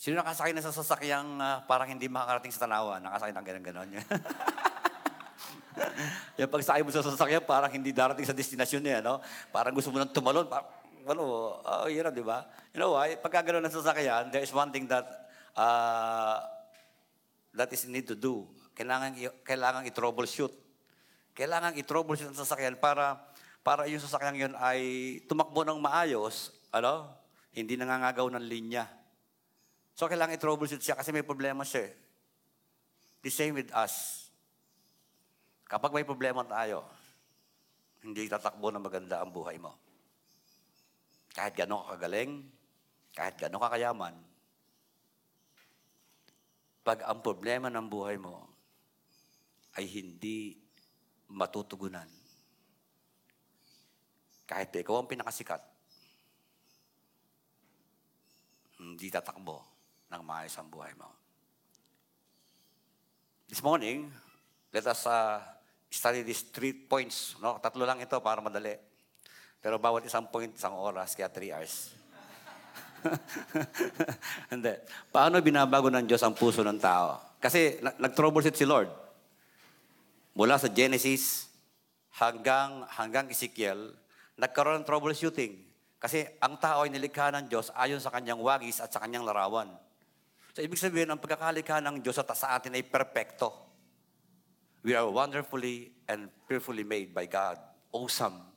Sino nakasakay na sa sasakyang ah, parang hindi makakarating sa tanawa? Nakasakay ng ganun-ganon. yung pagsakay mo sa sasakyan, parang hindi darating sa destinasyon niya, no? Parang gusto mo nang tumalon. Parang, ano, uh, yun di ba? You know why? Pagka gano'n ng sasakyan, there is one thing that uh, that is need to do. Kailangan, kailangan i-troubleshoot. Kailangan i-troubleshoot ang sasakyan para para yung sasakyan yun ay tumakbo ng maayos, ano? Hindi nangangagaw ng linya. So, kailangan i-troubleshoot siya kasi may problema siya. eh. The same with us. Kapag may problema tayo, hindi tatakbo na maganda ang buhay mo. Kahit gano'n ka kagaling, kahit gano'n ka kayaman, pag ang problema ng buhay mo ay hindi matutugunan, kahit ikaw ang pinakasikat, hindi tatakbo ng maayos ang buhay mo. This morning, let us uh, study these three points. No? Tatlo lang ito para madali. Pero bawat isang point, isang oras, kaya three hours. Hindi. Paano binabago ng Diyos ang puso ng tao? Kasi na- nag-troubleshoot si Lord. Mula sa Genesis hanggang, hanggang Ezekiel, nagkaroon ng troubleshooting. Kasi ang tao ay nilikha ng Diyos ayon sa kanyang wagis at sa kanyang larawan. So, ibig sabihin, ang pagkakalikha ng Diyos sa atin ay perpekto. We are wonderfully and fearfully made by God. Awesome.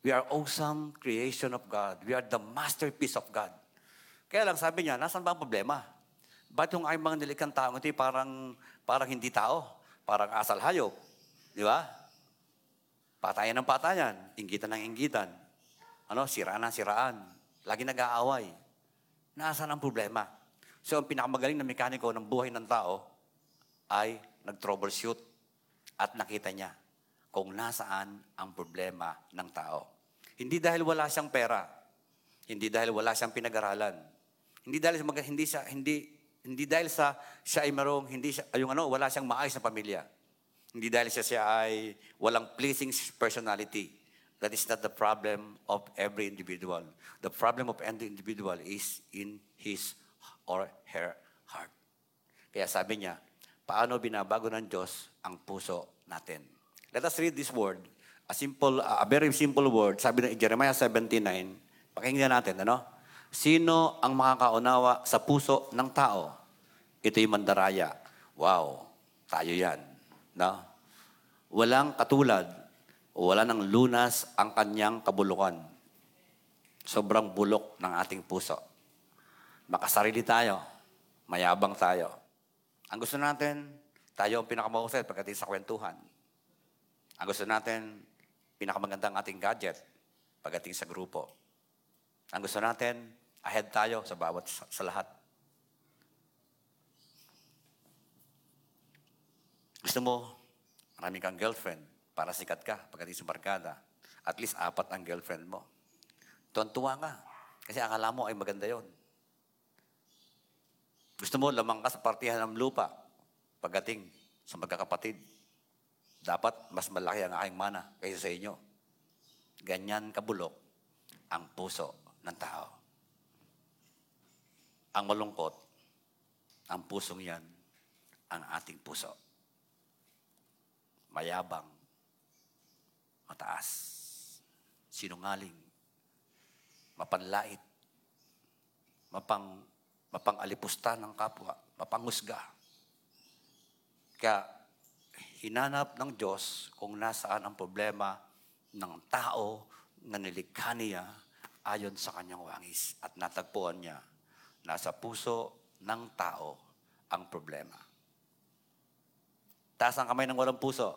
We are awesome creation of God. We are the masterpiece of God. Kaya lang sabi niya, nasan ba ang problema? Ba't yung ay mga nilikang tao ito parang, parang hindi tao? Parang asal hayop. Di ba? Patayan ng patayan. Inggitan ng inggitan. Ano? Siraan ng siraan. Lagi nag-aaway. Nasaan ang problema? So, ang pinakamagaling na mekaniko ng buhay ng tao ay nag-troubleshoot at nakita niya kung nasaan ang problema ng tao. Hindi dahil wala siyang pera. Hindi dahil wala siyang pinag-aralan. Hindi dahil mag- hindi siya hindi hindi dahil sa siya ay marong hindi siya yung ano wala siyang maayos na pamilya. Hindi dahil siya siya ay walang pleasing personality. That is not the problem of every individual. The problem of every individual is in his or her heart. Kaya sabi niya, paano binabago ng Diyos ang puso natin? Let us read this word. A simple, a very simple word. Sabi ng Jeremiah 79, pakinggan natin, ano? Sino ang makakaunawa sa puso ng tao? Ito'y mandaraya. Wow, tayo yan. No? Walang katulad, wala ng lunas ang kanyang kabulukan. Sobrang bulok ng ating puso. Makasarili tayo, mayabang tayo. Ang gusto natin, tayo ang pinakamahusay pagdating sa kwentuhan. Ang gusto natin, pinakamagandang ating gadget pagdating sa grupo. Ang gusto natin, ahead tayo sa bawat sa, lahat. Gusto mo, marami kang girlfriend para sikat ka pagdating sa barkada. At least apat ang girlfriend mo. Tuwan-tuwa ka. Kasi akala mo ay maganda yon. Gusto mo lamang ka sa partihan ng lupa pagdating sa magkakapatid. Dapat mas malaki ang aking mana kaysa sa inyo. Ganyan kabulok ang puso ng tao. Ang malungkot, ang pusong yan, ang ating puso. Mayabang, mataas, sinungaling, mapanlait, mapang, mapangalipusta ng kapwa, mapanghusga. Kaya, hinanap ng Diyos kung nasaan ang problema ng tao na nilikha niya ayon sa kanyang wangis. At natagpuan niya, nasa puso ng tao ang problema. Taas ang kamay ng walang puso.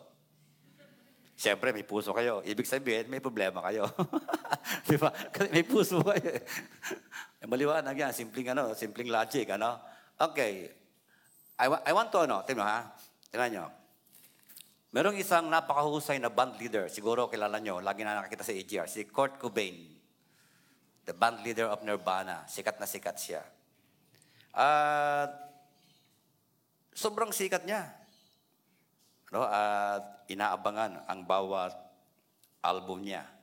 Siyempre, may puso kayo. Ibig sabihin, may problema kayo. Di? Kasi may puso kayo. Eh. Maliwanag yan. Simpleng, ano, simpleng logic. Ano? Okay. I, wa- I want to, ano, tingnan ha. Tingnan nyo. Merong isang napakahusay na band leader. Siguro kilala nyo. Lagi na nakakita sa AGR. Si Kurt Cobain. The band leader of Nirvana. Sikat na sikat siya. At sobrang sikat niya. No? At inaabangan ang bawat album niya.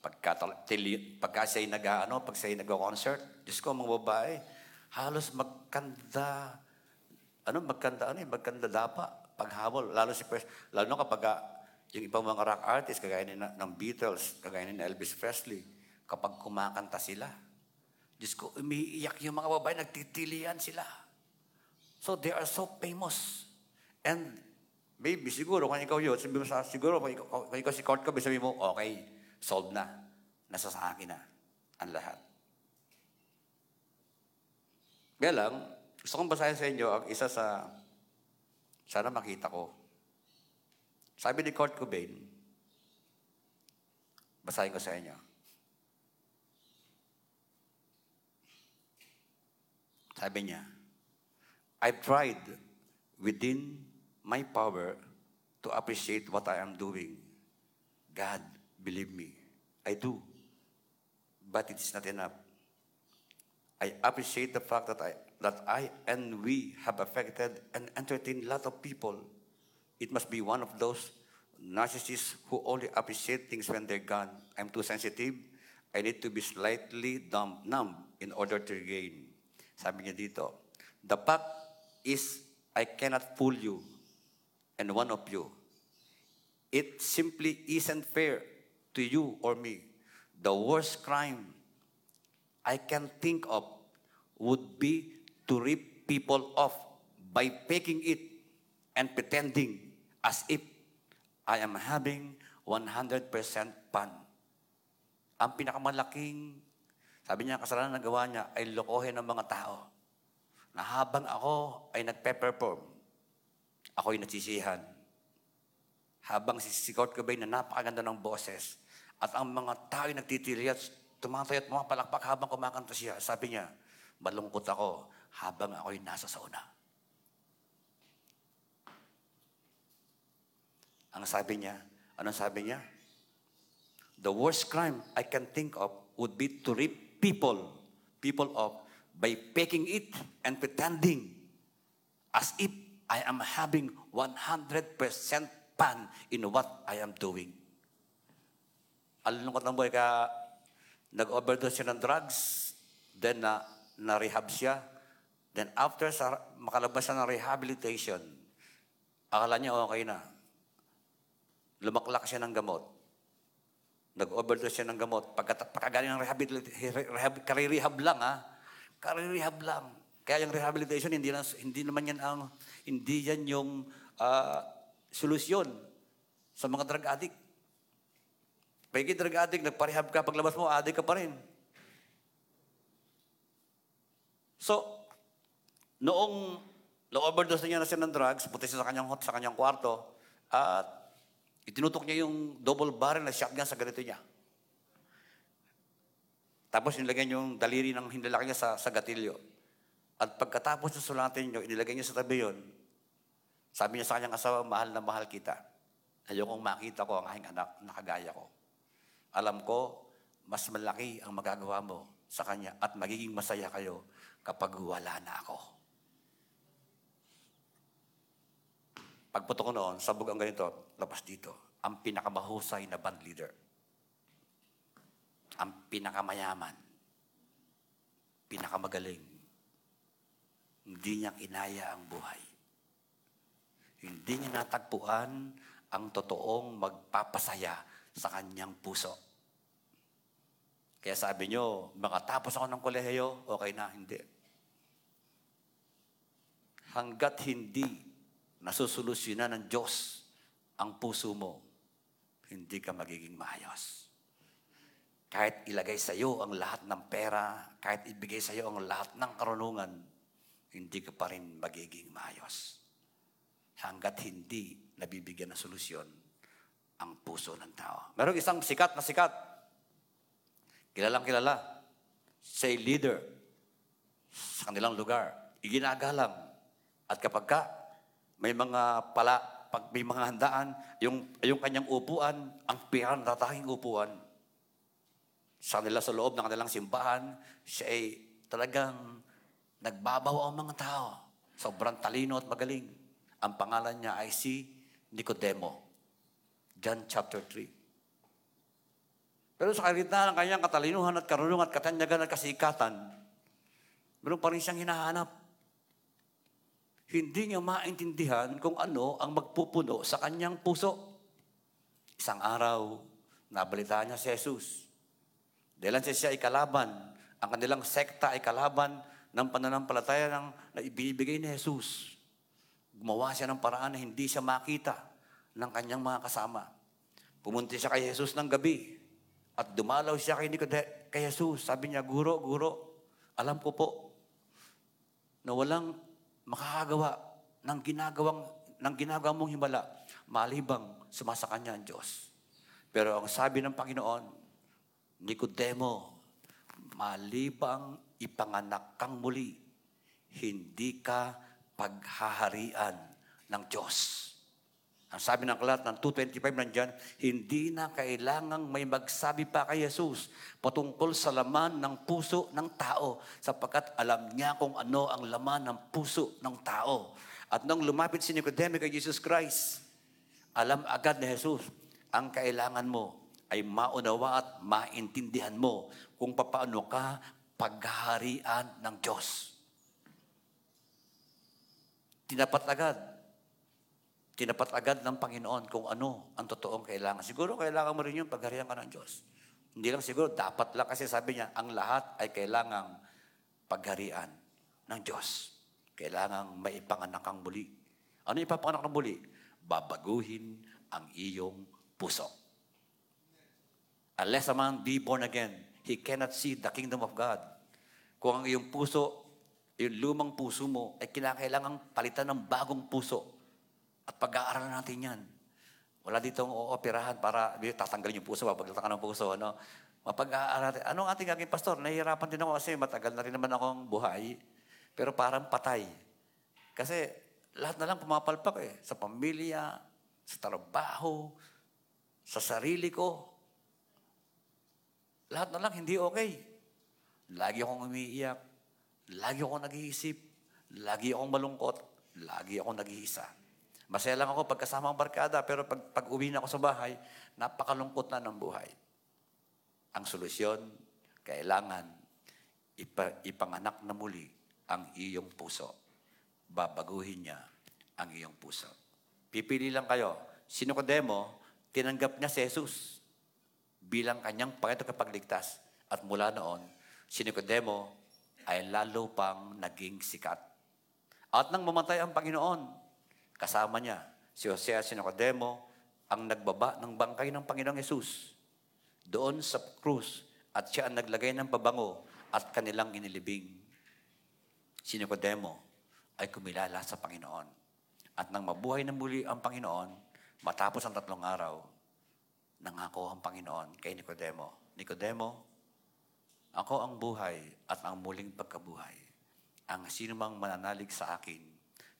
Pagka, tili- pagka siya'y nag, ano, pag siya'y nag-concert, Diyos ko, mga babae, halos magkanda, ano, magkanda, ano eh, magkanda dapa, paghabol. Lalo si, Pres- lalo kapag ah, yung ibang mga rock artists, kagaya ni, ng Beatles, kagaya ni Elvis Presley, kapag kumakanta sila, Diyos ko, umiiyak yung mga babae, nagtitilian sila. So they are so famous. And maybe, siguro, kung ikaw yun, sabi mo sa, siguro, kung ikaw, kung ikaw si Kurt Cobain, sabi mo, okay, solved na. Nasa sa akin na ang lahat. Kaya lang, gusto kong basahin sa inyo ang isa sa, sana makita ko. Sabi ni Kurt Cobain, basahin ko sa inyo. Sabi niya, I've tried within my power to appreciate what I am doing. God, believe me, I do. But it is not enough. I appreciate the fact that I, that I and we have affected and entertained a lot of people. It must be one of those narcissists who only appreciate things when they're gone. I'm too sensitive. I need to be slightly dumb, numb in order to regain. Sabi niya dito, the fact is I cannot fool you and one of you. It simply isn't fair to you or me. The worst crime I can think of would be to rip people off by faking it and pretending as if I am having 100% fun. Ang pinakamalaking, sabi niya, kasalanan na gawa niya ay lokohin ng mga tao. Na habang ako ay nagpe-perform, ako'y nagsisihan. Habang si, Kurt Cobain na napakaganda ng boses, at ang mga tao nagtitili at tumatayo at pumapalakpak habang kumakanta siya. Sabi niya, malungkot ako habang ako'y nasa sauna. Ang sabi niya, anong sabi niya? The worst crime I can think of would be to rip people, people off by faking it and pretending as if I am having 100% fun in what I am doing. Alulungkot ng buhay ka, nag-overdose siya ng drugs, then na, na-rehab siya, then after sa, makalabas siya ng rehabilitation, akala niya okay na. Lumaklak siya ng gamot. Nag-overdose siya ng gamot. Pagkat, pagkagaling ng rehab, karirehab lang ha. Karirehab lang. Kaya yung rehabilitation, hindi, lang, hindi naman yan ang, hindi yan yung ah, solusyon sa mga drug addict. Pagiging drug addict, nagparehab ka, paglabas mo, addict ka pa rin. So, noong na-overdose na niya na siya ng drugs, puti siya sa kanyang sa kanyang kwarto, at itinutok niya yung double barrel na shotgun sa ganito niya. Tapos nilagay niya yung daliri ng hinlalaki niya sa, sa gatilyo. At pagkatapos ng sulatin niyo, inilagay niya sa tabi yun, sabi niya sa kanyang asawa, mahal na mahal kita. Ayokong makita ko ang aking anak na kagaya ko. Alam ko, mas malaki ang magagawa mo sa kanya at magiging masaya kayo kapag wala na ako. Pagputok ko noon, sabog ang ganito, labas dito, ang pinakamahusay na band leader. Ang pinakamayaman. Pinakamagaling. Hindi niya kinaya ang buhay. Hindi niya natagpuan ang totoong magpapasaya sa kanyang puso. Kaya sabi niyo, makatapos ako ng kolehiyo, okay na, hindi. Hanggat hindi nasusolusyonan ng Diyos ang puso mo, hindi ka magiging maayos. Kahit ilagay sa iyo ang lahat ng pera, kahit ibigay sa iyo ang lahat ng karunungan, hindi ka pa rin magiging maayos. Hanggat hindi nabibigyan ng solusyon ang puso ng tao. Merong isang sikat na sikat, kilalang kilala, say leader sa kanilang lugar, iginagalang. At kapag ka, may mga pala, pag may mga handaan, yung, yung kanyang upuan, ang piyan, tataking upuan, sa kanila sa loob ng kanilang simbahan, siya ay talagang nagbabaw ang mga tao. Sobrang talino at magaling. Ang pangalan niya ay si Nicodemo. John chapter 3. Pero sa kalagitnaan ng kanyang katalinuhan at karunungan at katanyagan at kasikatan, Meron pa rin siyang hinahanap. Hindi niya maintindihan kung ano ang magpupuno sa kanyang puso. Isang araw, nabalita niya si Jesus. Dahil siya ay kalaban. Ang kanilang sekta ay kalaban ng pananampalataya ng, na ibinibigay ni Jesus. Gumawa siya ng paraan na hindi siya makita ng kanyang mga kasama. Pumunti siya kay Jesus ng gabi at dumalaw siya kay, kay Jesus. Sabi niya, Guro, Guro, alam ko po na walang makakagawa ng ginagawang ng ginagawa mong himala malibang sumasakanya ang Diyos. Pero ang sabi ng Panginoon, Nicodemo, malibang ipanganak kang muli, hindi ka paghaharian ng Diyos. Ang sabi ng aklat ng 225 nandyan, hindi na kailangang may magsabi pa kay Jesus patungkol sa laman ng puso ng tao sapagkat alam niya kung ano ang laman ng puso ng tao. At nang lumapit si Nicodemo kay Jesus Christ, alam agad ni Jesus, ang kailangan mo ay maunawa at maintindihan mo kung paano ka paghaharian ng Diyos. Tinapat agad tinapat agad ng Panginoon kung ano ang totoong kailangan. Siguro kailangan mo rin yung pagharihan ka ng Diyos. Hindi lang siguro, dapat lang kasi sabi niya, ang lahat ay kailangang pagharian ng Diyos. Kailangang maipanganak ang muli. Ano ipapanganak ng muli? Babaguhin ang iyong puso. Unless a man be born again, he cannot see the kingdom of God. Kung ang iyong puso, yung lumang puso mo, ay kinakailangang palitan ng bagong puso at pag-aaralan natin yan. Wala ditong ooperahan para tatanggalin yung puso, mapaglalta ka ng puso. Ano? Mapag-aaral natin. Anong ating gagawin, Pastor? Nahihirapan din ako kasi matagal na rin naman akong buhay. Pero parang patay. Kasi lahat na lang pumapalpak eh. Sa pamilya, sa trabaho, sa sarili ko. Lahat na lang hindi okay. Lagi akong umiiyak. Lagi akong nag-iisip. Lagi akong malungkot. Lagi akong nag-iisa. Masaya lang ako pagkasama ang barkada, pero pag, pag uwi na ako sa bahay, napakalungkot na ng buhay. Ang solusyon, kailangan ipa, ipanganak na muli ang iyong puso. Babaguhin niya ang iyong puso. Pipili lang kayo. Sino ko demo, tinanggap niya si Jesus bilang kanyang Panginoon kapagligtas. At mula noon, si Nicodemo ay lalo pang naging sikat. At nang mamatay ang Panginoon, Kasama niya si Jose Sinocodemo, ang nagbaba ng bangkay ng Panginoong Yesus doon sa krus at siya ang naglagay ng pabango at kanilang inilibing. Si Nicodemo ay kumilala sa Panginoon. At nang mabuhay na muli ang Panginoon, matapos ang tatlong araw, nangako ang Panginoon kay Nicodemo, Nicodemo, ako ang buhay at ang muling pagkabuhay. Ang sino mang mananalig sa akin,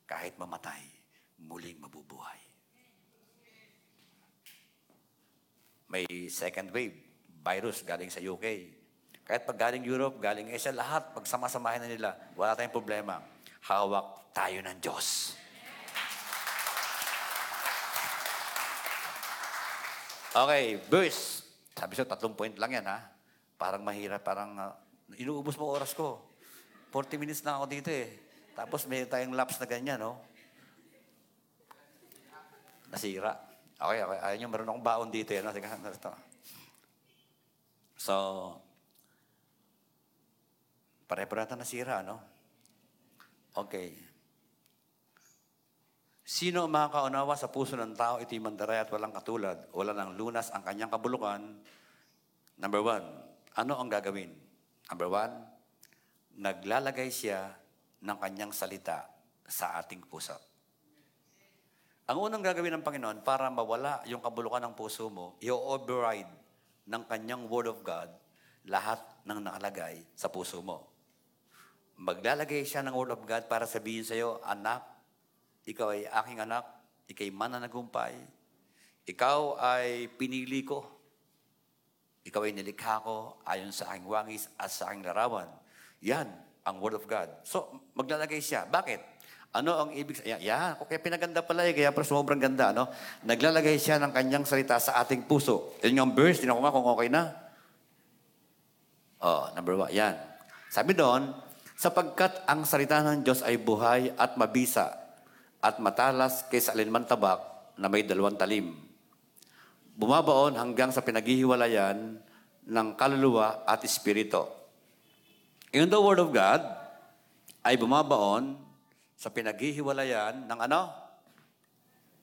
kahit mamatay, muling mabubuhay. May second wave, virus galing sa UK. Kahit pag galing Europe, galing Asia, lahat, pag sama-samahin na nila, wala tayong problema. Hawak tayo ng Diyos. Okay, verse. Sabi siya, tatlong point lang yan, ha? Parang mahirap, parang uh, inuubos mo oras ko. 40 minutes na ako dito eh. Tapos may tayong laps na ganyan, no? Nasira. Okay, okay. Ayaw nyo, meron akong baon dito. Yan. Sige, ito. So, pare-pare nasira, no? Okay. Sino ang makakaunawa sa puso ng tao, ito'y mandaray at walang katulad, wala ng lunas ang kanyang kabulukan? Number one, ano ang gagawin? Number one, naglalagay siya ng kanyang salita sa ating puso. Ang unang gagawin ng Panginoon para mawala yung kabulukan ng puso mo, i-override ng kanyang Word of God lahat ng nakalagay sa puso mo. Maglalagay siya ng Word of God para sabihin sa iyo, anak, ikaw ay aking anak, ikay mananagumpay, ikaw ay pinili ko, ikaw ay nilikha ko ayon sa aking wangis at sa aking larawan. Yan ang Word of God. So, maglalagay siya. Bakit? Ano ang ibig sabihin? Yan, kaya pinaganda pala eh, kaya pero sobrang ganda, no? Naglalagay siya ng kanyang salita sa ating puso. Yan yung verse, tinan ko nga kung okay na. Oh, number one, yan. Sabi doon, Sapagkat ang salita ng Diyos ay buhay at mabisa at matalas kaysa alinman tabak na may dalawang talim. Bumabaon hanggang sa pinaghihiwalayan ng kaluluwa at espiritu. In the Word of God, ay bumabaon sa pinaghihiwalayan ng ano?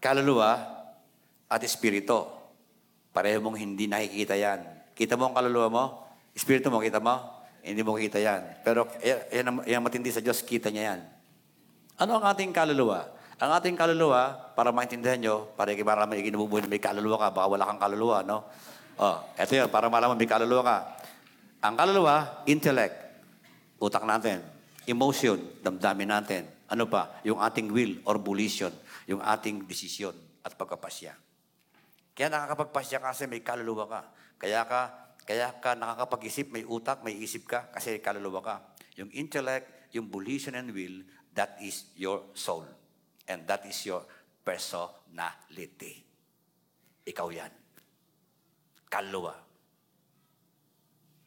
Kaluluwa at espiritu. Pareho mong hindi nakikita yan. Kita mo ang kaluluwa mo? Espiritu mo, kita mo? Hindi mo kita yan. Pero yan, ang- yan ang matindi sa Diyos, kita niya yan. Ano ang ating kaluluwa? Ang ating kaluluwa, para maintindihan nyo, para para may ginububuhay na may kaluluwa ka, baka wala kang kaluluwa, no? Oh, eto yun, para malaman may kaluluwa ka. Ang kaluluwa, intellect, utak natin. Emotion, damdamin natin. Ano pa? Yung ating will or volition, yung ating desisyon at pagkapasya. Kaya nakakapagpasya ka kasi may kaluluwa ka. Kaya ka, kaya ka nakakapag-isip, may utak, may isip ka kasi kaluluwa ka. Yung intellect, yung volition and will, that is your soul. And that is your personality. Ikaw yan. Kaluluwa.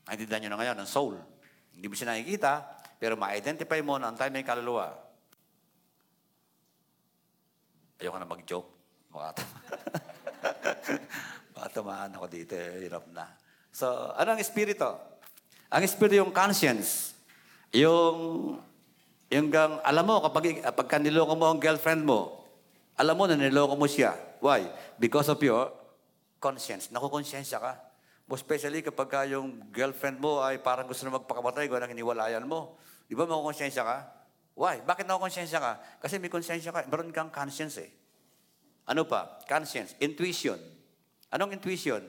Naintindihan nyo na ngayon, ang soul. Hindi mo siya nakikita, pero ma-identify mo na ang tayo may kaluluwa. Ayoko na mag-joke. Baka Baka tamaan ako dito, eh, hirap na. So, ano ang espiritu? Ang espiritu yung conscience. Yung, yung gang, alam mo, kapag, kapag niloko mo ang girlfriend mo, alam mo na niloko mo siya. Why? Because of your conscience. Nakukonsensya ka. Especially kapag ka yung girlfriend mo ay parang gusto na magpakamatay, gawin ang iniwalayan mo. Di ba makukonsensya ka? Why? Bakit nakukonsensya ka? Kasi may konsensya ka. Meron kang conscience eh. Ano pa? Conscience. Intuition. Anong intuition?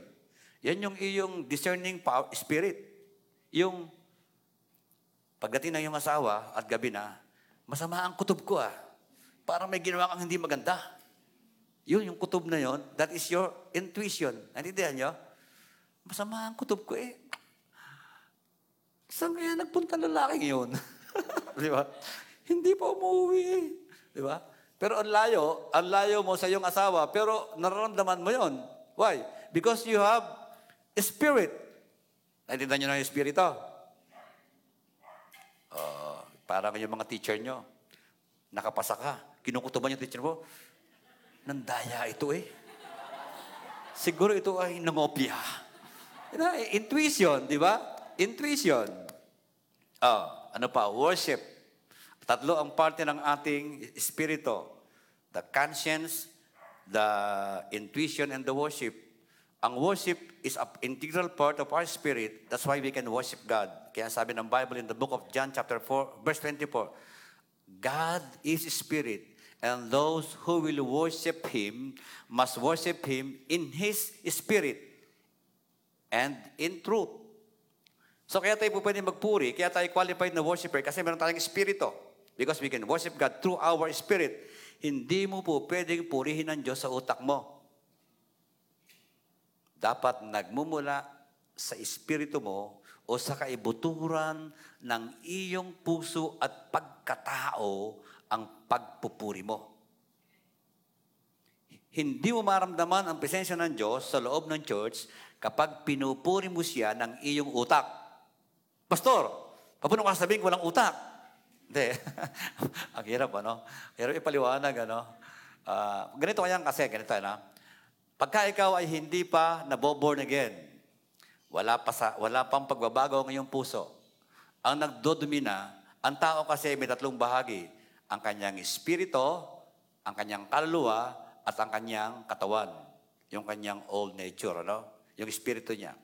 Yan yung iyong discerning power, spirit. Yung pagdating ng iyong asawa at gabi na, masama ang kutob ko ah. Parang may ginawa kang hindi maganda. Yun, yung kutob na yon, that is your intuition. Naintindihan nyo? Masama ang kutob ko eh. Saan kaya nagpunta lalaking yun? Di ba? Hindi pa umuwi eh. Di ba? Pero ang layo, ang layo mo sa iyong asawa, pero nararamdaman mo yon. Why? Because you have spirit. Naintindihan nyo na yung espiritu? Parang yung mga teacher nyo, nakapasa ka, kinukutuban yung teacher mo, nandaya ito eh. Siguro ito ay nangopya. Na, intuition, di ba? Intuition. Oh, ano pa? Worship. Tatlo ang parte ng ating espiritu. The conscience, the intuition, and the worship. Ang worship is an integral part of our spirit. That's why we can worship God. Kaya sabi ng Bible in the book of John chapter 4, verse 24, God is spirit, and those who will worship Him must worship Him in His spirit and in truth. So kaya tayo po pwede magpuri, kaya tayo qualified na worshiper kasi meron tayong espiritu. Because we can worship God through our spirit. Hindi mo po pwedeng purihin ng Diyos sa utak mo. Dapat nagmumula sa espiritu mo o sa kaibuturan ng iyong puso at pagkatao ang pagpupuri mo. Hindi mo maramdaman ang presensya ng Diyos sa loob ng church kapag pinupuri mo siya ng iyong utak. Pastor, paano ka sabihin walang utak? Hindi. ang hirap, ano? Hirap ipaliwanag, ano? Ah, ganito kaya kasi, ganito, ano? Pagka ikaw ay hindi pa naboborn again, wala pa sa wala pang pagbabago ang iyong puso. Ang nagdodomina, ang tao kasi may tatlong bahagi. Ang kanyang espiritu, ang kanyang kaluluwa, at ang kanyang katawan. Yung kanyang old nature, ano? Yung espiritu niya.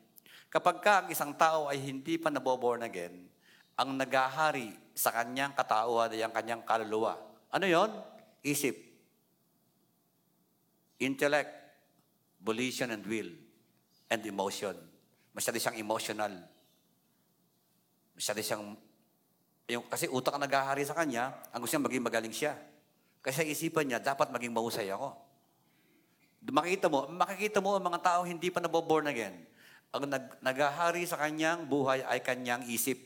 Kapag ka ang isang tao ay hindi pa naboborn again, ang nagahari sa kanyang katauhan ay ang kanyang kaluluwa. Ano yon? Isip. Intellect volition and will and emotion. Masyado siyang emotional. Masyado siyang, yung, kasi utak ang naghahari sa kanya, ang gusto niya maging magaling siya. Kasi isipan niya, dapat maging mahusay ako. Makikita mo, makikita mo ang mga tao hindi pa naboborn again. Ang nag, naghahari sa kanyang buhay ay kanyang isip.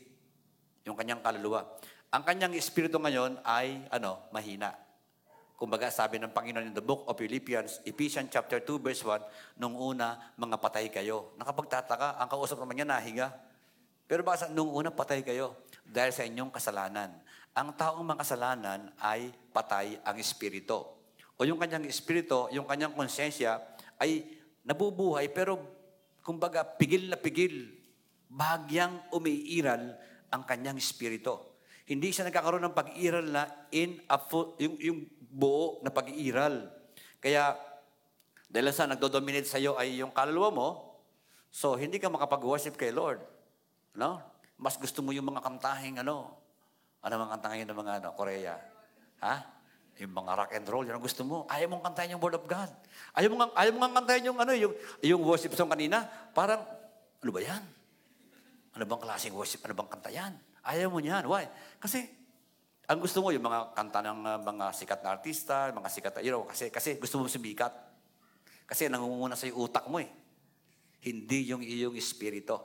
Yung kanyang kaluluwa. Ang kanyang espiritu ngayon ay, ano, mahina. Kumbaga, sabi ng Panginoon in the book of Philippians, Ephesians chapter 2, verse 1, nung una, mga patay kayo. Nakapagtataka, ang kausap naman niya nahiga. Pero baka sa, nung una, patay kayo. dahil sa inyong kasalanan. Ang taong makasalanan ay patay ang espiritu. O yung kanyang espiritu, yung kanyang konsensya ay nabubuhay pero kumbaga pigil na pigil, bahagyang umiiral ang kanyang espiritu. Hindi siya nagkakaroon ng pag-iral na in a full, yung, yung buo na pag-iiral. Kaya, dahil sa nagdodominate sa iyo ay yung kaluluwa mo, so hindi ka makapag-worship kay Lord. No? Mas gusto mo yung mga kantahing ano, ano mga kanta ngayon ng mga ano, Korea? Ha? Yung mga rock and roll, yun ang gusto mo. Ayaw mong kantahin yung Word of God. Ayaw mong, ayaw mong kantahin yung, ano, yung, yung worship song kanina. Parang, ano ba yan? Ano bang klaseng worship? Ano bang kanta yan? Ayaw mo niyan. Why? Kasi, ang gusto mo, yung mga kanta ng uh, mga sikat na artista, mga sikat na, you know, kasi, kasi gusto mo sumikat. Kasi nangunguna sa utak mo eh. Hindi yung iyong espiritu.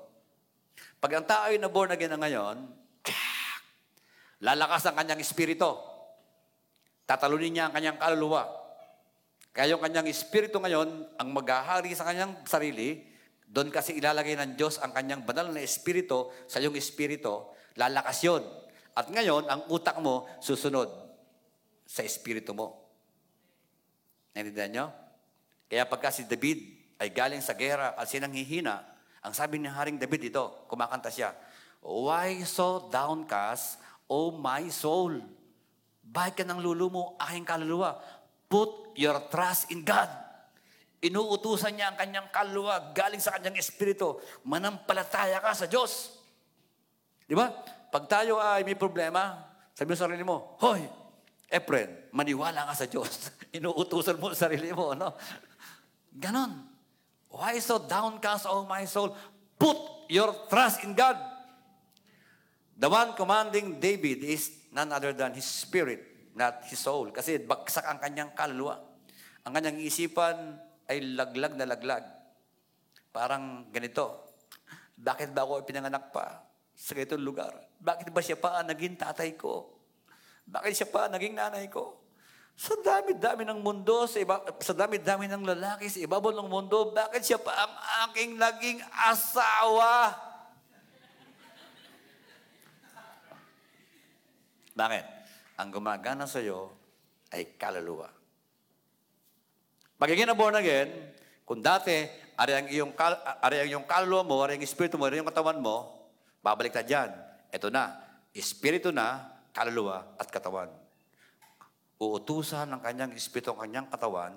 Pag ang tao ay na born again na ngayon, lalakas ang kanyang espiritu. Tatalunin niya ang kanyang kaluluwa. Kaya yung kanyang espiritu ngayon, ang maghahari sa kanyang sarili, doon kasi ilalagay ng Diyos ang kanyang banal na espiritu sa iyong espiritu, lalakas yun. At ngayon, ang utak mo susunod sa espiritu mo. Naintindihan nyo? Kaya pagka si David ay galing sa gera at sinanghihina, ang sabi ni Haring David ito, kumakanta siya, Why so downcast, O my soul? Bakit ka nang lulumo, aking kaluluwa? Put your trust in God. Inuutusan niya ang kanyang kaluluwa galing sa kanyang espiritu. Manampalataya ka sa Diyos. Di ba? Pag tayo ay may problema, sabi mo sa sarili mo, Hoy, Efren, maniwala ka sa Diyos. Inuutusan mo sa sarili mo, no? Ganon. Why so downcast, O my soul? Put your trust in God. The one commanding David is none other than his spirit, not his soul. Kasi bagsak ang kanyang kaluluwa. Ang kanyang isipan ay laglag na laglag. Parang ganito. Bakit ba ako pinanganak pa sa ganitong lugar? Bakit ba siya pa naging tatay ko? Bakit siya pa naging nanay ko? Sa dami-dami ng mundo, sa, iba, sa dami-dami ng lalaki, sa ibabaw ng mundo, bakit siya pa ang aking naging asawa? Bakit? Ang gumagana sa iyo ay kaluluwa. Pagiging na born again, kung dati, ari ang iyong, kal, ari ang iyong kaluluwa mo, ari ang espiritu mo, ari ang katawan mo, babalik na dyan. Ito na, espiritu na, kaluluwa at katawan. Uutusan ng kanyang espiritu ang kanyang katawan,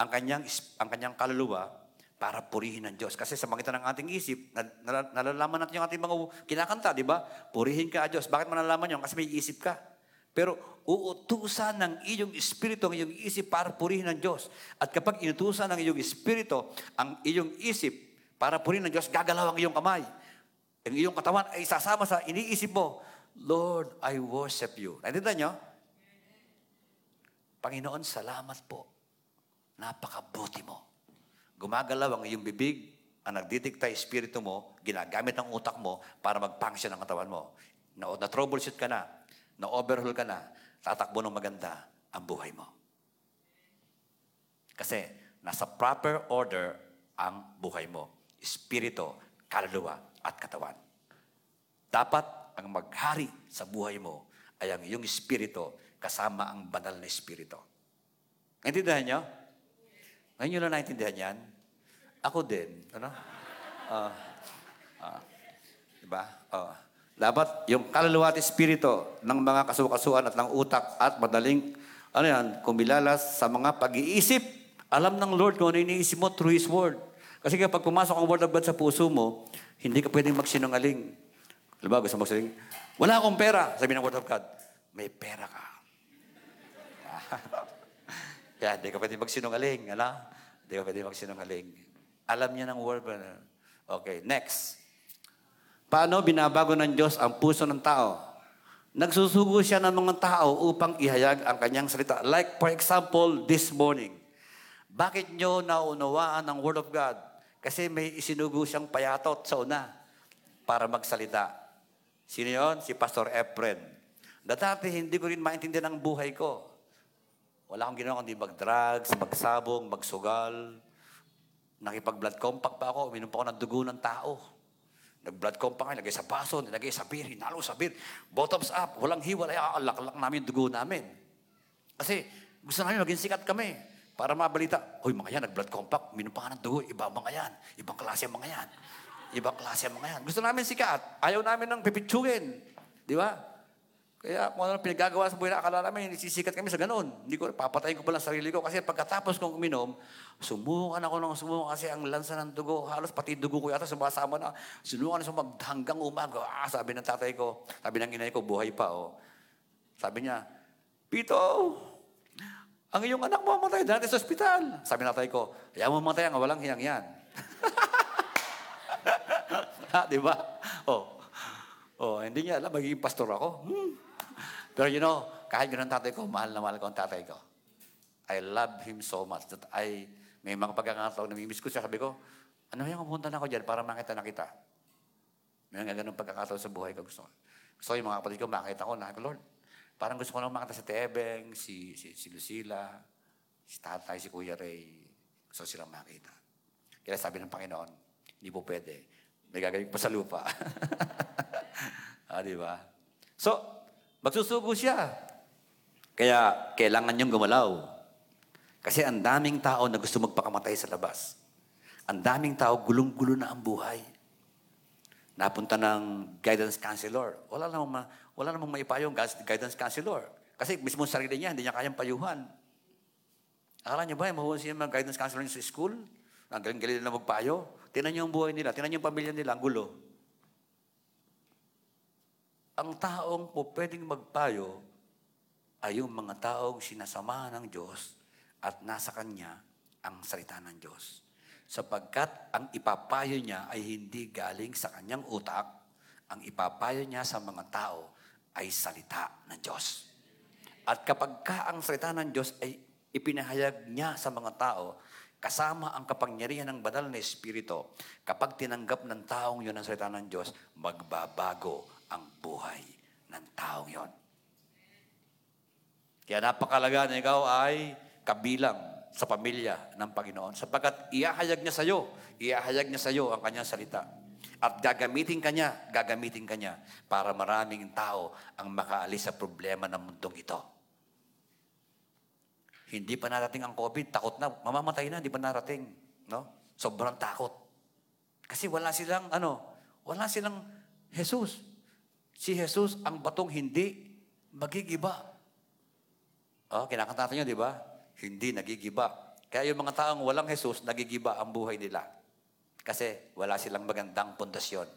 ang kanyang, ang kanyang kaluluwa, para purihin ng Diyos. Kasi sa magitan ng ating isip, nal- nalalaman natin yung ating mga kinakanta, di ba? Purihin ka, Diyos. Bakit mo nalalaman yun? Kasi may isip ka. Pero uutusan ng iyong espiritu ang iyong isip para purihin ng Diyos. At kapag inutusan ng iyong espiritu ang iyong isip para purihin ng Diyos, gagalaw ang iyong kamay. Ang iyong katawan ay sasama sa iniisip mo, Lord, I worship you. Naintindihan nyo? Panginoon, salamat po. Napakabuti mo. Gumagalaw ang iyong bibig, ang nagdidikta espiritu mo, ginagamit ang utak mo para mag-function ang katawan mo. Na, na troubleshoot ka na, na overhaul ka na, tatakbo ng maganda ang buhay mo. Kasi nasa proper order ang buhay mo. Espiritu, kaluluwa, at katawan. Dapat ang maghari sa buhay mo ay ang iyong espiritu kasama ang banal na espiritu. Naintindihan niyo? Ngayon nyo lang naintindihan yan? Ako din. Ano? Uh, uh, diba? Uh, dapat yung kaluluwa at espiritu ng mga kasukasuan at ng utak at madaling ano yan, kumilalas sa mga pag-iisip. Alam ng Lord kung ano iniisip mo through His Word. Kasi kapag pumasok ang Word of God sa puso mo, hindi ka pwedeng magsinungaling. Alam ba, gusto magsinungaling? Wala akong pera, sabi ng Word of God. May pera ka. Kaya hindi ka pwede magsinungaling. Ano? Hindi ka pwede magsinungaling. Alam niya ng word. Okay, next. Paano binabago ng Diyos ang puso ng tao? Nagsusugo siya ng mga tao upang ihayag ang kanyang salita. Like, for example, this morning. Bakit nyo naunawaan ang Word of God? Kasi may isinugo siyang payatot sa una para magsalita. Sino yon? Si Pastor Efren. Dati hindi ko rin maintindihan ang buhay ko. Wala akong ginawa kundi mag-drugs, magsabong, magsugal. Nakipag-blood compact pa ako, uminom pa ako ng dugo ng tao. Nag-blood compact kami, lagay sa baso, nilagay sa beer, hinalo sa beer. Bottoms up, walang hiwalay, alak-alak namin dugo namin. Kasi gusto namin maging sikat kami. Para mabalita, Hoy mga yan, nag-blood compact, minum pa ng dugo, ibang mga yan. Ibang klase mga yan. Ibang klase mga yan. Gusto namin sikat. Ayaw namin ng pipitsugin. Di ba? Kaya kung ano pinagagawa sa buhay na akala namin, sisikat kami sa ganun. Hindi ko, papatayin ko pala sarili ko. Kasi pagkatapos kong uminom, sumukan ako ng sumukan kasi ang lansa ng dugo, halos pati dugo ko yata sumasama na. Sinukan sumag hanggang umaga. Ah, sabi ng tatay ko, sabi ng inay ko, buhay pa. Oh. Sabi niya, Pito, ang iyong anak mo mamatay dati sa ospital. Sabi tatay ko, ayaw mo mamatay ang walang hiyang yan. ha, di ba? Oh. Oh, hindi niya alam, magiging pastor ako. Hmm. Pero you know, kahit ganun tatay ko, mahal na mahal ko ang tatay ko. I love him so much that I, may mga pagkakataon na namimiss ko siya. Sabi ko, ano yung pumunta na ako dyan para makita na kita? May mga ganun pagkakataon sa buhay ko gusto ko. So yung mga kapatid ko, makita ko na, Lord, parang gusto ko lang makita si Tebeng, si, si, si Lucila, si Tatay, si Kuya Ray. Gusto silang makita. Kaya sabi ng Panginoon, hindi po pwede. May gagawin pa sa lupa. ah, di ba? So, magsusugo siya. Kaya, kailangan niyong gumalaw. Kasi ang daming tao na gusto magpakamatay sa labas. Ang daming tao, gulong-gulo na ang buhay. Napunta ng guidance counselor. Wala namang, ma, wala namang maipayong guidance counselor. Kasi mismo sarili niya, hindi niya kayang payuhan. Akala niyo ba, mahuhon siya mga guidance counselor sa school? Ang galing-galing na magpayo. Tinan niyo ang buhay nila, tinan niyo ang pamilya nila, ang gulo. Ang taong po pwedeng magpayo ay yung mga taong sinasamahan ng Diyos at nasa Kanya ang salita ng Diyos. Sapagkat ang ipapayo niya ay hindi galing sa kanyang utak, ang ipapayo niya sa mga tao ay salita ng Diyos. At kapag ka ang salita ng Diyos ay ipinahayag niya sa mga tao, kasama ang kapangyarihan ng banal na Espiritu, kapag tinanggap ng taong yun ang salita ng Diyos, magbabago ang buhay ng taong yon. Kaya napakalaga na ikaw ay kabilang sa pamilya ng Panginoon. Sapagkat iahayag niya sa iyo, iahayag niya sa iyo ang kanyang salita. At gagamitin kanya, gagamitin kanya para maraming tao ang makaalis sa problema ng mundong ito. Hindi pa narating ang COVID, takot na, mamamatay na, hindi pa narating. No? Sobrang takot. Kasi wala silang, ano, wala silang Jesus. Si Jesus ang batong hindi magigiba. Oh, kinakanta niyo, di ba? hindi nagigiba. Kaya yung mga taong walang Jesus, nagigiba ang buhay nila. Kasi wala silang magandang pundasyon.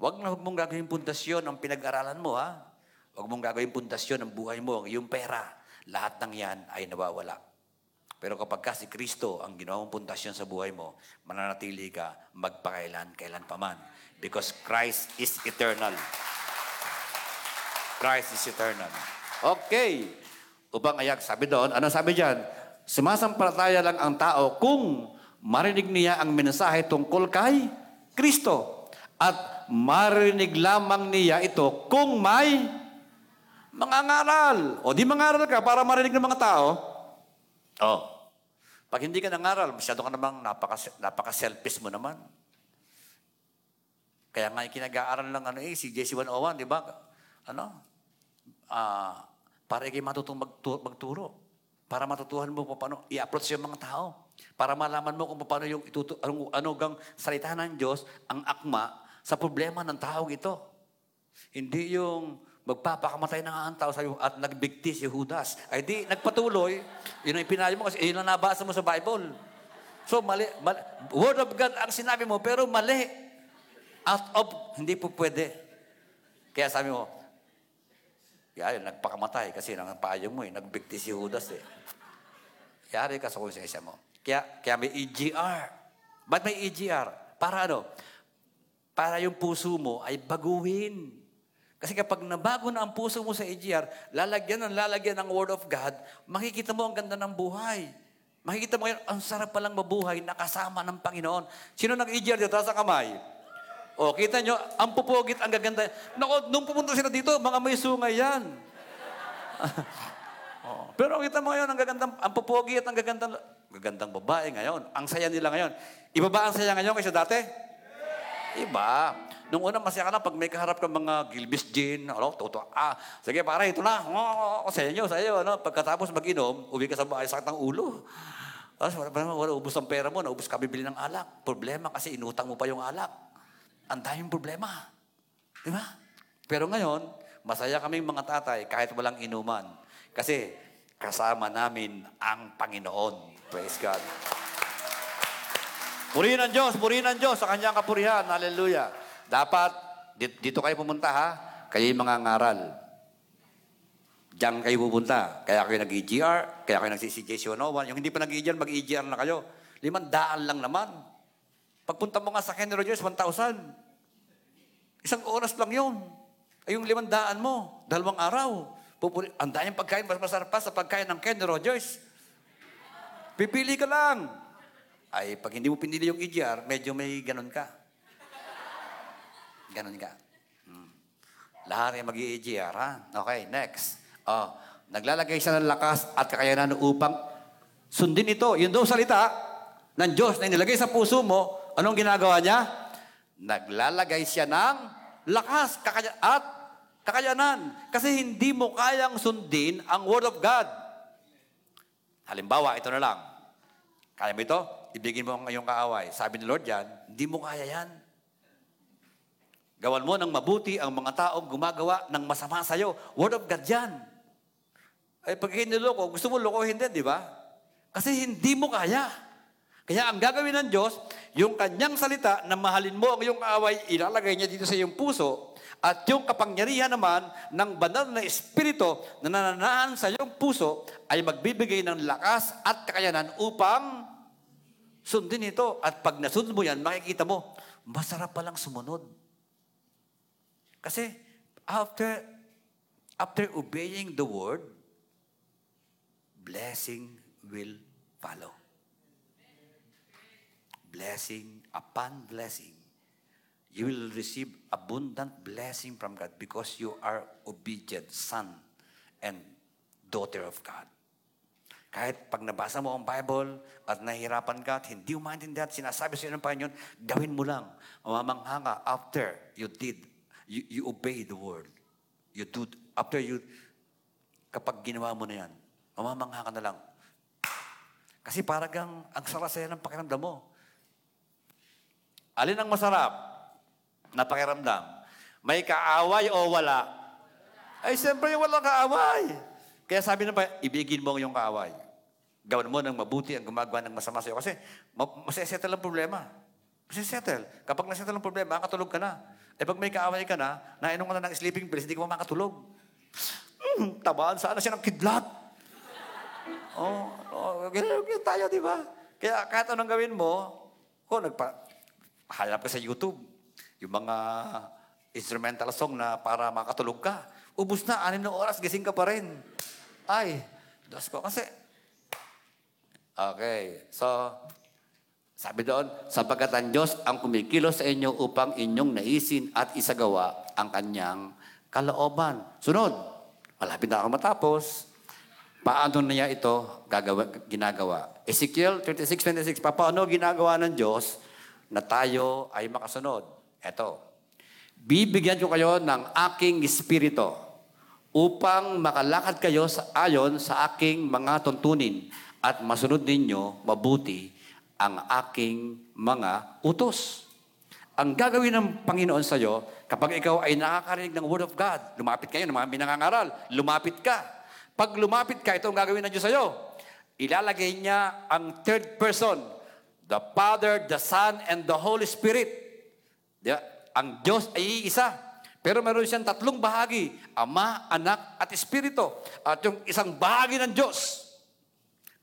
Huwag na huwag mong gagawin pundasyon ang pinag-aralan mo, ha? Huwag mong gagawin pundasyon ang buhay mo, yung pera. Lahat ng yan ay nawawala. Pero kapag ka si Kristo ang ginawang pundasyon sa buhay mo, mananatili ka magpakailan, kailan pa man. Because Christ is eternal. Christ is eternal. Okay. Upang ayak, sabi doon, ano sabi diyan? Sumasampalataya lang ang tao kung marinig niya ang mensahe tungkol kay Kristo. At marinig lamang niya ito kung may mangangaral. O di mangaral ka para marinig ng mga tao. Oh. Pag hindi ka nangaral, masyado ka namang napaka, napaka-selfish mo naman. Kaya nga kinag-aaral lang ano eh, si JC 101, di ba? Ano? Uh, para ikay matutong magturo, magturo. Para matutuhan mo kung paano i-approach yung mga tao. Para malaman mo kung paano yung itutu- ano, ano gang salita ng Diyos ang akma sa problema ng tao ito. Hindi yung magpapakamatay na nga ang tao sa'yo at nagbigti si Judas. Ay di, nagpatuloy. Yun ang pinayo mo kasi yun ang nabasa mo sa Bible. So, mali, mali. Word of God ang sinabi mo, pero mali. Out of, hindi po pwede. Kaya sabi mo, Yari, nagpakamatay kasi nang payong mo eh. Nagbigti si Judas eh. Yari ka sa konsensya mo. Kaya, kaya may EGR. Ba't may EGR? Para ano? Para yung puso mo ay baguhin. Kasi kapag nabago na ang puso mo sa EGR, lalagyan ng lalagyan ng Word of God, makikita mo ang ganda ng buhay. Makikita mo ngayon, ang sarap palang mabuhay nakasama ng Panginoon. Sino nag-EGR dito? Taas ang kamay. O, kita nyo, ang pupugit, ang gaganda. Nako, nung pumunta sila dito, mga may sungay yan. oh, pero kita mo ngayon, ang gagandang, ang pupugi at ang gagandang, gagandang babae ngayon. Ang saya nila ngayon. Iba ba ang saya ngayon kaysa dati? Iba. Nung una, masaya ka na pag may kaharap ka mga Gilbis Gin, ano, toto, ah, sige pare, ito na, oh, sa inyo, sa inyo, ano, pagkatapos mag-inom, uwi ka sa bahay, sakit ng ulo. Tapos, wala, wala, wala, ubus ang pera mo, naubos ka bibili ng alak. Problema kasi inutang mo pa yung alak. Ang daming problema. Di ba? Pero ngayon, masaya kaming mga tatay kahit walang inuman. Kasi kasama namin ang Panginoon. Praise God. Purihin ang Diyos, purihin ang Diyos sa kanyang kapurihan. Hallelujah. Dapat, di- dito kayo pumunta ha. Kayo yung mga ngaral. Diyan kayo pupunta. Kaya kayo nag-EGR, kaya kayo nag-CCJ 101. Yung hindi pa nag-EGR, mag-EGR na kayo. Limandaan lang naman. Pagpunta mo nga sa Henry Rogers, 1,000. Isang oras lang yun. Ay yung limandaan mo, dalawang araw. Pupuri, ang daming pagkain, mas masarap pa sa pagkain ng Kenny Rogers. Pipili ka lang. Ay, pag hindi mo pinili yung EGR, medyo may ganun ka. Ganun ka. Hmm. Lahat ay mag-i-EGR, ha? Okay, next. Oh, naglalagay siya ng lakas at kakayanan upang sundin ito. Yun daw salita ng Diyos na inilagay sa puso mo, anong ginagawa niya? Naglalagay siya ng lakas kakaya- at kakayanan. Kasi hindi mo kayang sundin ang Word of God. Halimbawa, ito na lang. Kaya mo ito? Ibigin mo ang iyong kaaway. Sabi ni Lord yan, hindi mo kaya yan. Gawan mo ng mabuti ang mga taong gumagawa ng masama sa'yo. Word of God yan. Ay, pag hiniloko, gusto mo lokohin din, di ba? Kasi hindi mo kaya. Kaya ang gagawin ng Diyos, yung kanyang salita na mahalin mo ang iyong kaaway, ilalagay niya dito sa iyong puso, at yung kapangyarihan naman ng banal na espiritu na nananahan sa iyong puso ay magbibigay ng lakas at kakayanan upang sundin ito. At pag nasunod mo yan, makikita mo, masarap palang sumunod. Kasi after after obeying the word, blessing will follow. Blessing upon blessing. You will receive abundant blessing from God because you are obedient son and daughter of God. Kahit pag nabasa mo ang Bible at nahihirapan ka at hindi mo maintindihan sinasabi sa iyo ng Panginoon, gawin mo lang. Mamamangha ka after you did, you, you obey the word. You do, after you, kapag ginawa mo na yan, mamamangha ka na lang. Kasi parang ang sarasaya ng pakiramdam mo. Alin ang masarap na pakiramdam? May kaaway o wala? Ay, siyempre walang kaaway. Kaya sabi ng pa, ibigin mo ang iyong kaaway. Gawin mo ng mabuti ang gumagawa ng masama sa iyo. Kasi ma- masisettle ang problema. Masisettle. Kapag nasettle ang problema, makatulog ka na. Eh pag may kaaway ka na, nainom ka na ng sleeping pills, hindi ka makatulog. Hmm, tabaan sana siya ng kidlat. Oh, oh ganyan, ganyan tayo, di ba? Kaya kahit anong gawin mo, kung nagpa, hanap ka sa YouTube, yung mga instrumental song na para makatulog ka. Ubus na, anim na oras, gising ka pa rin. Ay, Diyos ko. Kasi, okay, so, sabi doon, sapagkat ang Diyos ang kumikilos sa inyo upang inyong naisin at isagawa ang kanyang kalooban. Sunod, malapit na ako matapos. Paano niya ito gagawa, ginagawa? Ezekiel 36:26, paano ginagawa ng Diyos na tayo ay makasunod? Ito, bibigyan ko kayo ng aking espiritu upang makalakad kayo sa ayon sa aking mga tuntunin at masunod ninyo mabuti ang aking mga utos. Ang gagawin ng Panginoon sa iyo, kapag ikaw ay nakakarinig ng Word of God, lumapit kayo ng mga binangangaral, lumapit ka. Pag lumapit ka, ito ang gagawin ng Diyos sa iyo. Ilalagay niya ang third person, the Father, the Son, and the Holy Spirit. Ang Diyos ay iisa. Pero meron siyang tatlong bahagi, Ama, Anak, at Espiritu. At yung isang bahagi ng Diyos,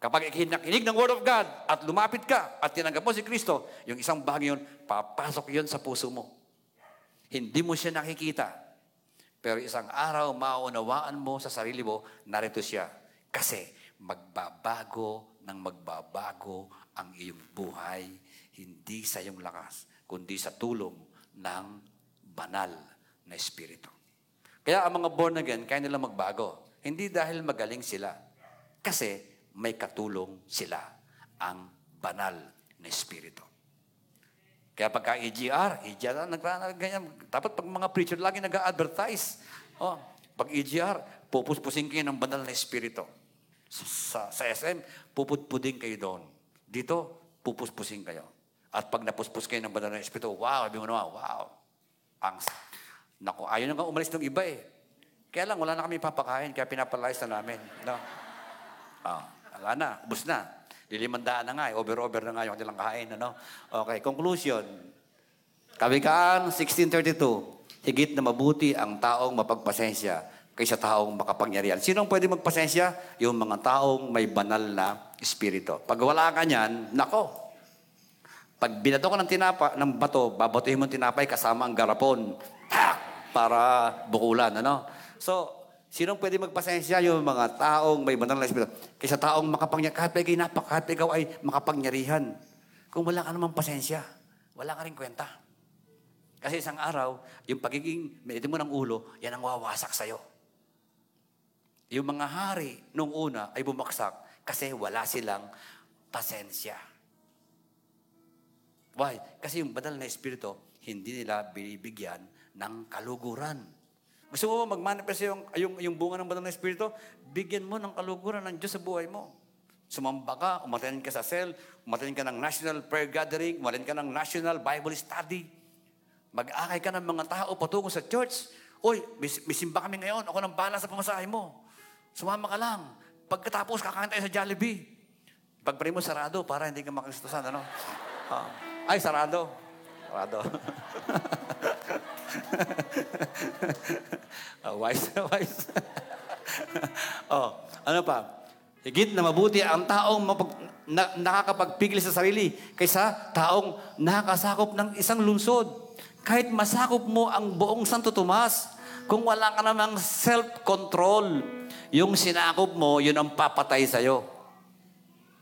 kapag nakinig ng Word of God at lumapit ka at tinanggap mo si Kristo, yung isang bahagi yun, papasok yun sa puso mo. Hindi mo siya nakikita. Pero isang araw, maunawaan mo sa sarili mo, narito siya. Kasi magbabago ng magbabago ang iyong buhay, hindi sa iyong lakas, kundi sa tulong ng banal na Espiritu. Kaya ang mga born again, kaya nila magbago. Hindi dahil magaling sila. Kasi may katulong sila, ang banal na Espiritu. Kaya pagka EGR, EGR, ganyan. Dapat pag mga preacher, lagi nag-advertise. Oh, pag EGR, pupuspusin kayo ng banal na espiritu. Sa, sa SM, pupudpudin kayo doon. Dito, pupuspusin kayo. At pag napuspus kayo ng banal na espiritu, wow, sabi mo naman, wow. Ang, naku, ayaw nga umalis ng iba eh. Kaya lang, wala na kami papakain, kaya pinapalayas na namin. No? Ah, wala na, ubus na. Lilimandaan na nga, eh. over-over na nga yung kanilang kain. Ano? Okay, conclusion. Kawikaan 1632, higit na mabuti ang taong mapagpasensya kaysa taong makapangyarihan. Sinong pwede magpasensya? Yung mga taong may banal na espiritu. Pag wala ka niyan, nako. Pag binato ka ng tinapa, ng bato, babatuhin mo ang tinapay kasama ang garapon. Para bukulan, ano? So, sinong pwede magpasensya? Yung mga taong may banal na espiritu. Kaysa taong makapangyarihan, kahit pa ikaw napak, kahit pa ikaw ay makapangyarihan. Kung wala ka namang pasensya, wala ka rin kwenta. Kasi isang araw, yung pagiging medyo mo ng ulo, yan ang wawasak sa'yo. Yung mga hari nung una ay bumaksak kasi wala silang pasensya. Why? Kasi yung banal na espiritu, hindi nila binibigyan ng kaluguran. Gusto mo mag-manifest yung, yung, yung bunga ng banal na espiritu? Bigyan mo ng kaluguran ng Diyos sa buhay mo. Sumamba ka, umaten ka sa cell, umaten ka ng national prayer gathering, umaten ka ng national Bible study. Mag-akay ka ng mga tao patungo sa church. Uy, may, may simba kami ngayon. Ako nang bala sa pamasahe mo. Sumama ka lang. Pagkatapos, kakain tayo sa Jollibee. Pagpray mo sarado para hindi ka makristusan. Ano? Ah. ay, sarado. Sarado. oh, wise, wise. oh, ano pa? Higit na mabuti ang taong mapag, na, nakakapagpigil sa sarili kaysa taong nakakasakop ng isang lungsod. Kahit masakop mo ang buong Santo Tomas, kung wala ka namang self-control, yung sinakop mo, yun ang papatay sa'yo.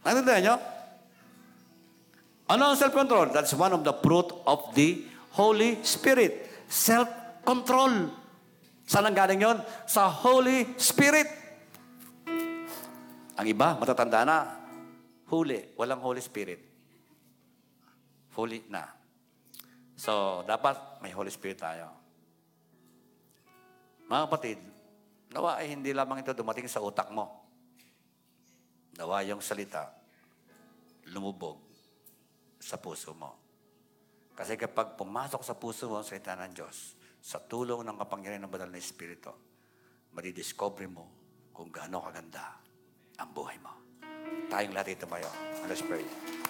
Natindihan nyo? Ano ang self-control? That's one of the fruit of the Holy Spirit. Self-control. Saan ang galing yun? Sa Holy Spirit. Ang iba, matatanda na, huli, walang Holy Spirit. Huli na. So, dapat may Holy Spirit tayo. Mga kapatid, nawa ay hindi lamang ito dumating sa utak mo. Nawa yung salita, lumubog sa puso mo. Kasi kapag pumasok sa puso mo ang salita ng Diyos, sa tulong ng kapangyarihan ng banal na Espiritu, madidiscover mo kung gaano kaganda ang buhay mo. Tayong lahat ito mayo. Let's pray.